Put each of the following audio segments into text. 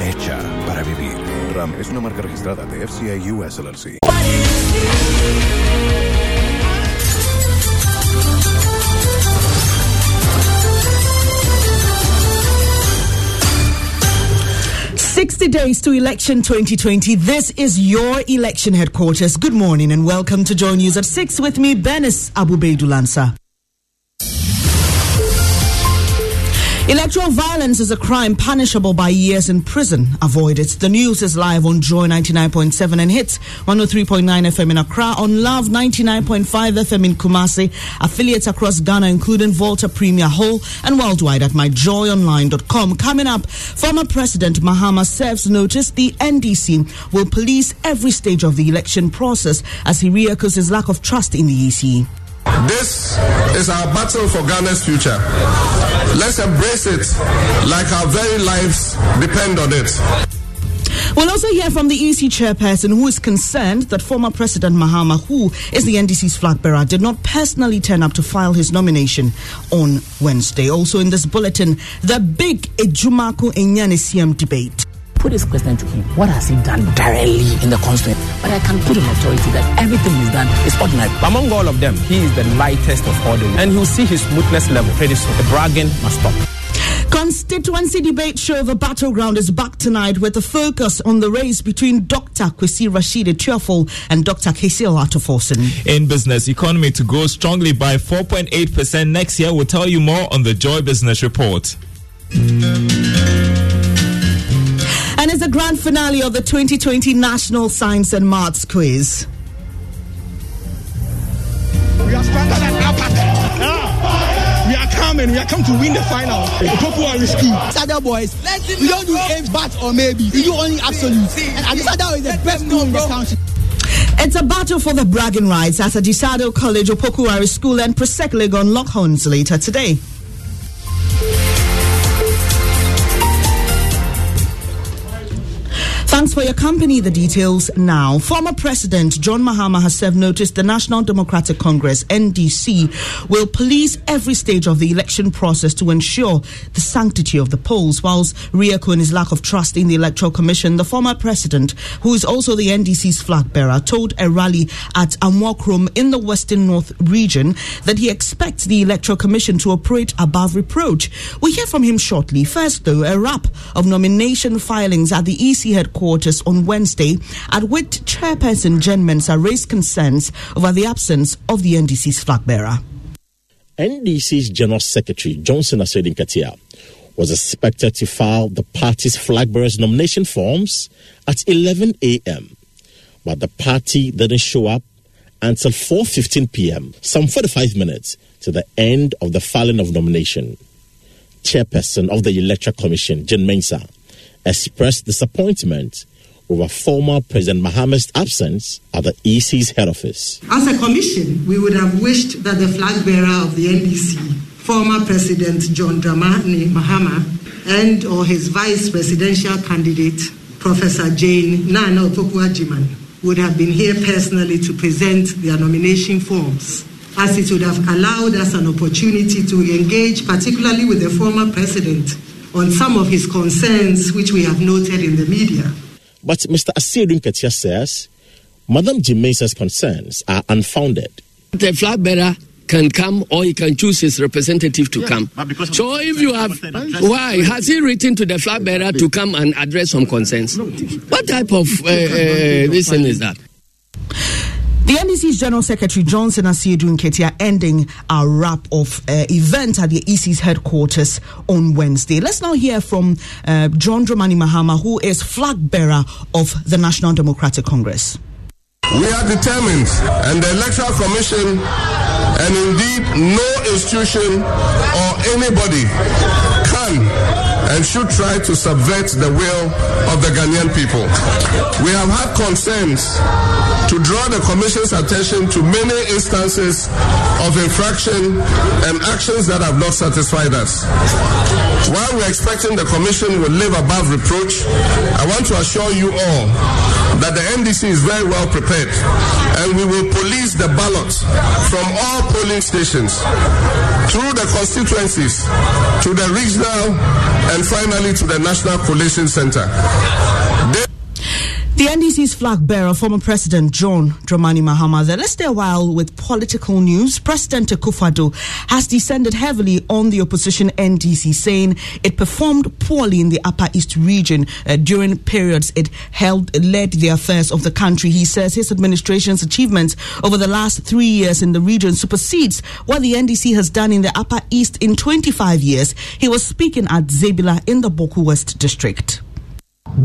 Hecha para vivir. RAM es una marca registrada de FCA US LLC. Sixty days to election 2020. This is your election headquarters. Good morning and welcome to Joy News at six with me, Benis Abubeidulansa. Electoral violence is a crime punishable by years in prison. Avoid it. The news is live on Joy 99.7 and hits 103.9 FM in Accra, on Love 99.5 FM in Kumasi, affiliates across Ghana, including Volta Premier Hall and worldwide at myjoyonline.com. Coming up, former President Mahama serves notice the NDC will police every stage of the election process as he reechoes his lack of trust in the EC. This is our battle for Ghana's future. Let's embrace it like our very lives depend on it. We'll also hear from the EC chairperson who is concerned that former President Mahama, who is the NDC's flag bearer, did not personally turn up to file his nomination on Wednesday. Also in this bulletin, the big Ajumako Enyan Esiam debate put this question to him. What has he done directly in the constituency? But I can put an authority that everything he's done is ordinary. Among all of them, he is the lightest of all them. And he'll see his smoothness level pretty soon. The bragging must stop. Constituency debate show The Battleground is back tonight with a focus on the race between Dr. Kwesi Rashid Etuaful and Dr. Cassiel Ato Forson. In business, economy to grow strongly by 4.8% next year. We'll tell you more on the Joy Business Report. And it's the grand finale of the 2020 National Science and Maths Quiz. We are stronger than apartheid. Ah. We are coming. We are come to win the final. Popular school. Sada boys, we don't do aims, but or maybe. We do only absolute. And Adisada is the best school in the country. It's a battle for the bragging rights at Adisadel College, Opoku Ware School, and Presec Legon Lockhorns later today. For your company. The details now. Former President John Mahama has served notice the National Democratic Congress, NDC, will police every stage of the election process to ensure the sanctity of the polls, whilst reechoing his lack of trust in the Electoral Commission. The former president, who is also the NDC's flag bearer, told a rally at Amoakrom in the Western North region that he expects the Electoral Commission to operate above reproach. We'll hear from him shortly. First, though, a wrap of nomination filings at the EC headquarters on Wednesday, at which Chairperson Jean Mensa raised concerns over the absence of the NDC's flag bearer. NDC's General Secretary Johnson Asiedu Nketia was expected to file the party's flag bearer's nomination forms at 11 a.m., but the party didn't show up until 4:15 p.m., some 45 minutes to the end of the filing of nomination. Chairperson of the Electoral Commission, Jean Mensa, expressed disappointment over former President Mahama's absence at the EC's head office. As a commission, we would have wished that the flag bearer of the NDC, former President John Dramani Mahama, and or his vice presidential candidate, Professor Jane Nana Opoku-Agyeman, would have been here personally to present their nomination forms, as it would have allowed us an opportunity to engage, particularly with the former president, on some of his concerns, which we have noted in the media. But Mr. Asiedu Nketia says Madam Jean concerns are unfounded. The flag bearer can come or he can choose his representative to yeah, come. So if you have, why has he written to the flag bearer to come and address some concerns? What type of uh, uh, this thing is that? The NDC's General Secretary Johnson Asiedu Nketia ending a wrap of uh, event at the EC's headquarters on Wednesday. Let's now hear from uh, John Dramani Mahama, who is flag bearer of the National Democratic Congress. We are determined, and the Electoral Commission, and indeed no institution or anybody can and should try to subvert the will of the Ghanaian people. We have had concerns to draw the Commission's attention to many instances of infraction and actions that have not satisfied us. While we're expecting the Commission will live above reproach, I want to assure you all that the NDC is very well prepared and we will police the ballots from all polling stations through the constituencies to the regional and finally to the National Collation Center. They the NDC's flag bearer, former President John Dramani Mahama. Let's stay a while with political news. President Akufo-Addo has descended heavily on the opposition NDC, saying it performed poorly in the Upper East region uh, during periods it held led the affairs of the country. He says his administration's achievements over the last three years in the region supersedes what the NDC has done in the Upper East in 25 years. He was speaking at Zebilla in the Bawku West district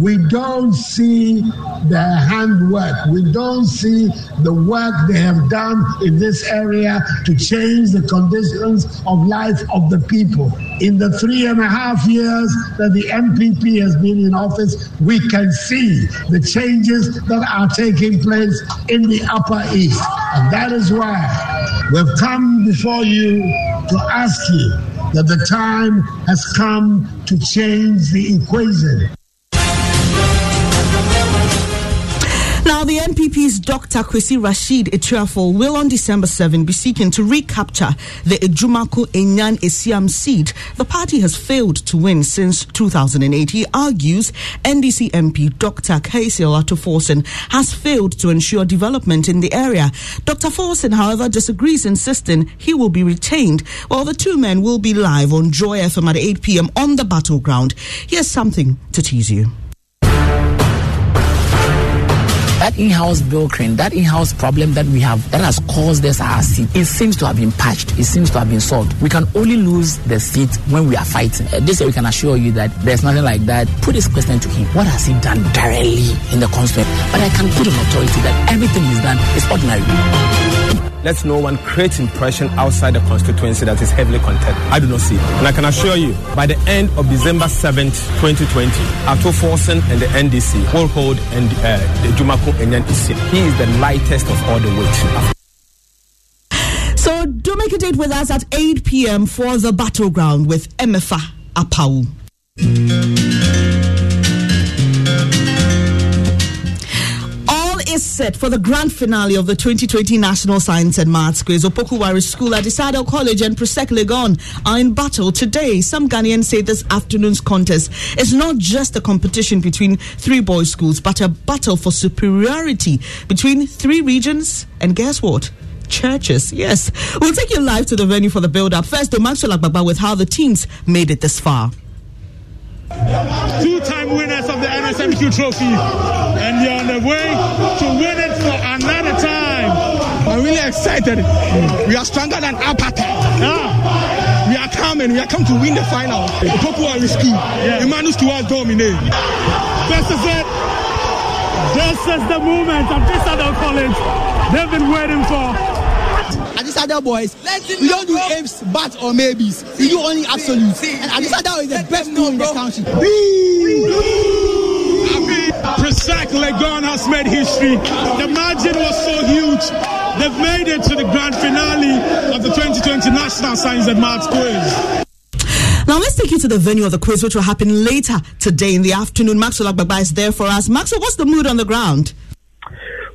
we don't see the handwork. We don't see the work they have done in this area to change the conditions of life of the people. In the three and a half years that the NPP has been in office, we can see the changes that are taking place in the Upper East. And that is why we've come before you to ask you that the time has come to change the equation. Now, the NPP's Dr. Kwesi Rashid Etuaful will on December 7 be seeking to recapture the Ajumako Enyan Esiam seat the party has failed to win since 2008. He argues NDC MP Dr. Cassiel Ato Forson has failed to ensure development in the area. Dr. Forson, however, disagrees, insisting he will be retained, while the two men will be live on Joy FM at 8 p.m. on the battleground. Here's something to tease you that in-house bill crane, that in-house problem that we have that has caused this our seat, it seems to have been patched. It seems to have been solved. We can only lose the seat when we are fighting. Uh, this year we can assure you that there's nothing like that. Put this question to him. What has he done directly in the constituency? But I can put an authority that everything he's done is ordinary let no one create impression outside the constituency that is heavily contested. I do not see. And I can assure you, by the end of December 7th, 2020, Ato Forson and the NDC will hold and uh, the Jumako Enyan He is the lightest of all the weight. So do make a date with us at 8 p.m. for the battleground with Emefa Apawu. Is set for the grand finale of the 2020 National Science and Maths Quiz. Opoku School Adisadel College and Presec Legon are in battle today. Some Ghanaians say this afternoon's contest is not just a competition between three boys' schools, but a battle for superiority between three regions. And guess what? churches. Yes. We'll take you live to the venue for the build up. First, Maxwell Agbagba with how the teams made it this far. Two time winners of the NSMQ trophy, and you're on the way to win it for another time. I'm really excited. We are stronger than Apata. Ah, we are coming. We are coming to win the final. Popo are risky. Yeah. Emmanuel Stewart dominate. This is it. This is the moment of this other college they've been waiting for other boys, we don't do ifs, but or maybes. We do only absolutes. And Adisadel is the best school in the country. Presec Legon has made history. The margin was so huge. They've made it to the grand finale of the 2020 National Science and Maths Quiz. Now let's take you to the venue of the quiz, which will happen later today in the afternoon. Maxwell Agbagba is there for us. Maxwell, what's the mood on the ground?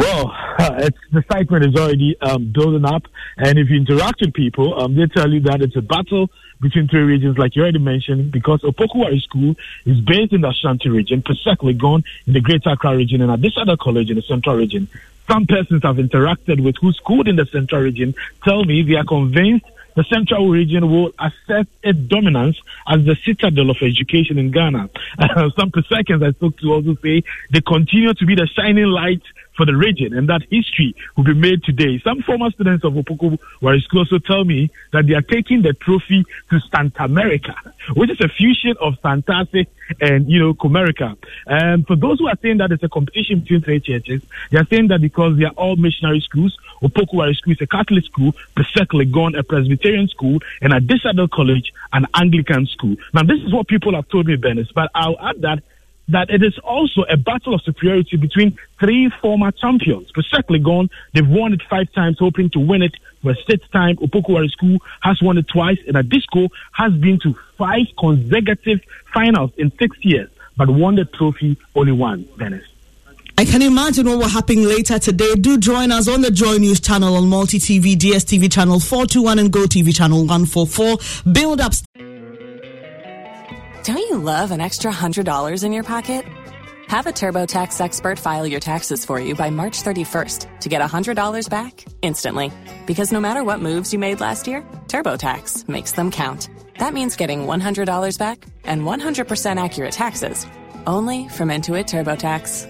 Well, it's, the excitement is already um, building up, and if you interact with people, um, they tell you that it's a battle between three regions, like you already mentioned, because Opoku School is based in the Ashanti region, Legon in the Greater Accra region, and at this other college in the Central region. Some persons I've interacted with who schooled in the Central region tell me they are convinced the Central region will assert its dominance as the citadel of education in Ghana. Uh, some seconds I spoke to also say they continue to be the shining light for the region and that history will be made today. Some former students of Opoku School also tell me that they are taking the trophy to Santa America, which is a fusion of Santase and, you know, Comerica. And for those who are saying that it's a competition between three churches, they are saying that because they are all missionary schools, Opoku Ware School is a Catholic school, Presec Legon, a Presbyterian school, and at Adisadel College, an Anglican school. Now, this is what people have told me, Benis, but I'll add that that it is also a battle of superiority between three former champions. Presec Legon, they've won it five times, hoping to win it for a sixth time. Opoku Ware School has won it twice, and Adisco has been to five consecutive finals in six years, but won the trophy only once, Dennis. I can imagine what will happen later today. Do join us on the Joy News channel on Multi TV, DSTV channel 421, and Go TV channel 144. Build up. Don't you love an extra $100 in your pocket? Have a TurboTax expert file your taxes for you by March 31st to get $100 back instantly. Because no matter what moves you made last year, TurboTax makes them count. That means getting $100 back and 100% accurate taxes only from Intuit TurboTax.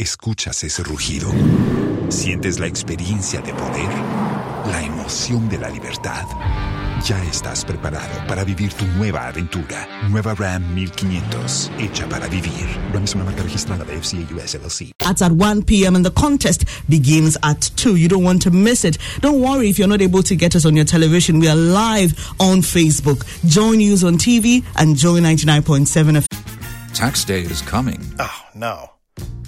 Escuchas ese rugido. Sientes la experiencia de poder, la emoción de la libertad. Ya estás preparado para vivir tu nueva aventura. Nueva Ram 1500, hecha para vivir. Ram es una marca registrada de FCA US LLC. That's at 1 p.m. and the contest begins at 2. You don't want to miss it. Don't worry if you're not able to get us on your television. We are live on Facebook. Join News on TV and Joy 99.7 FM. Tax day is coming. Oh, no.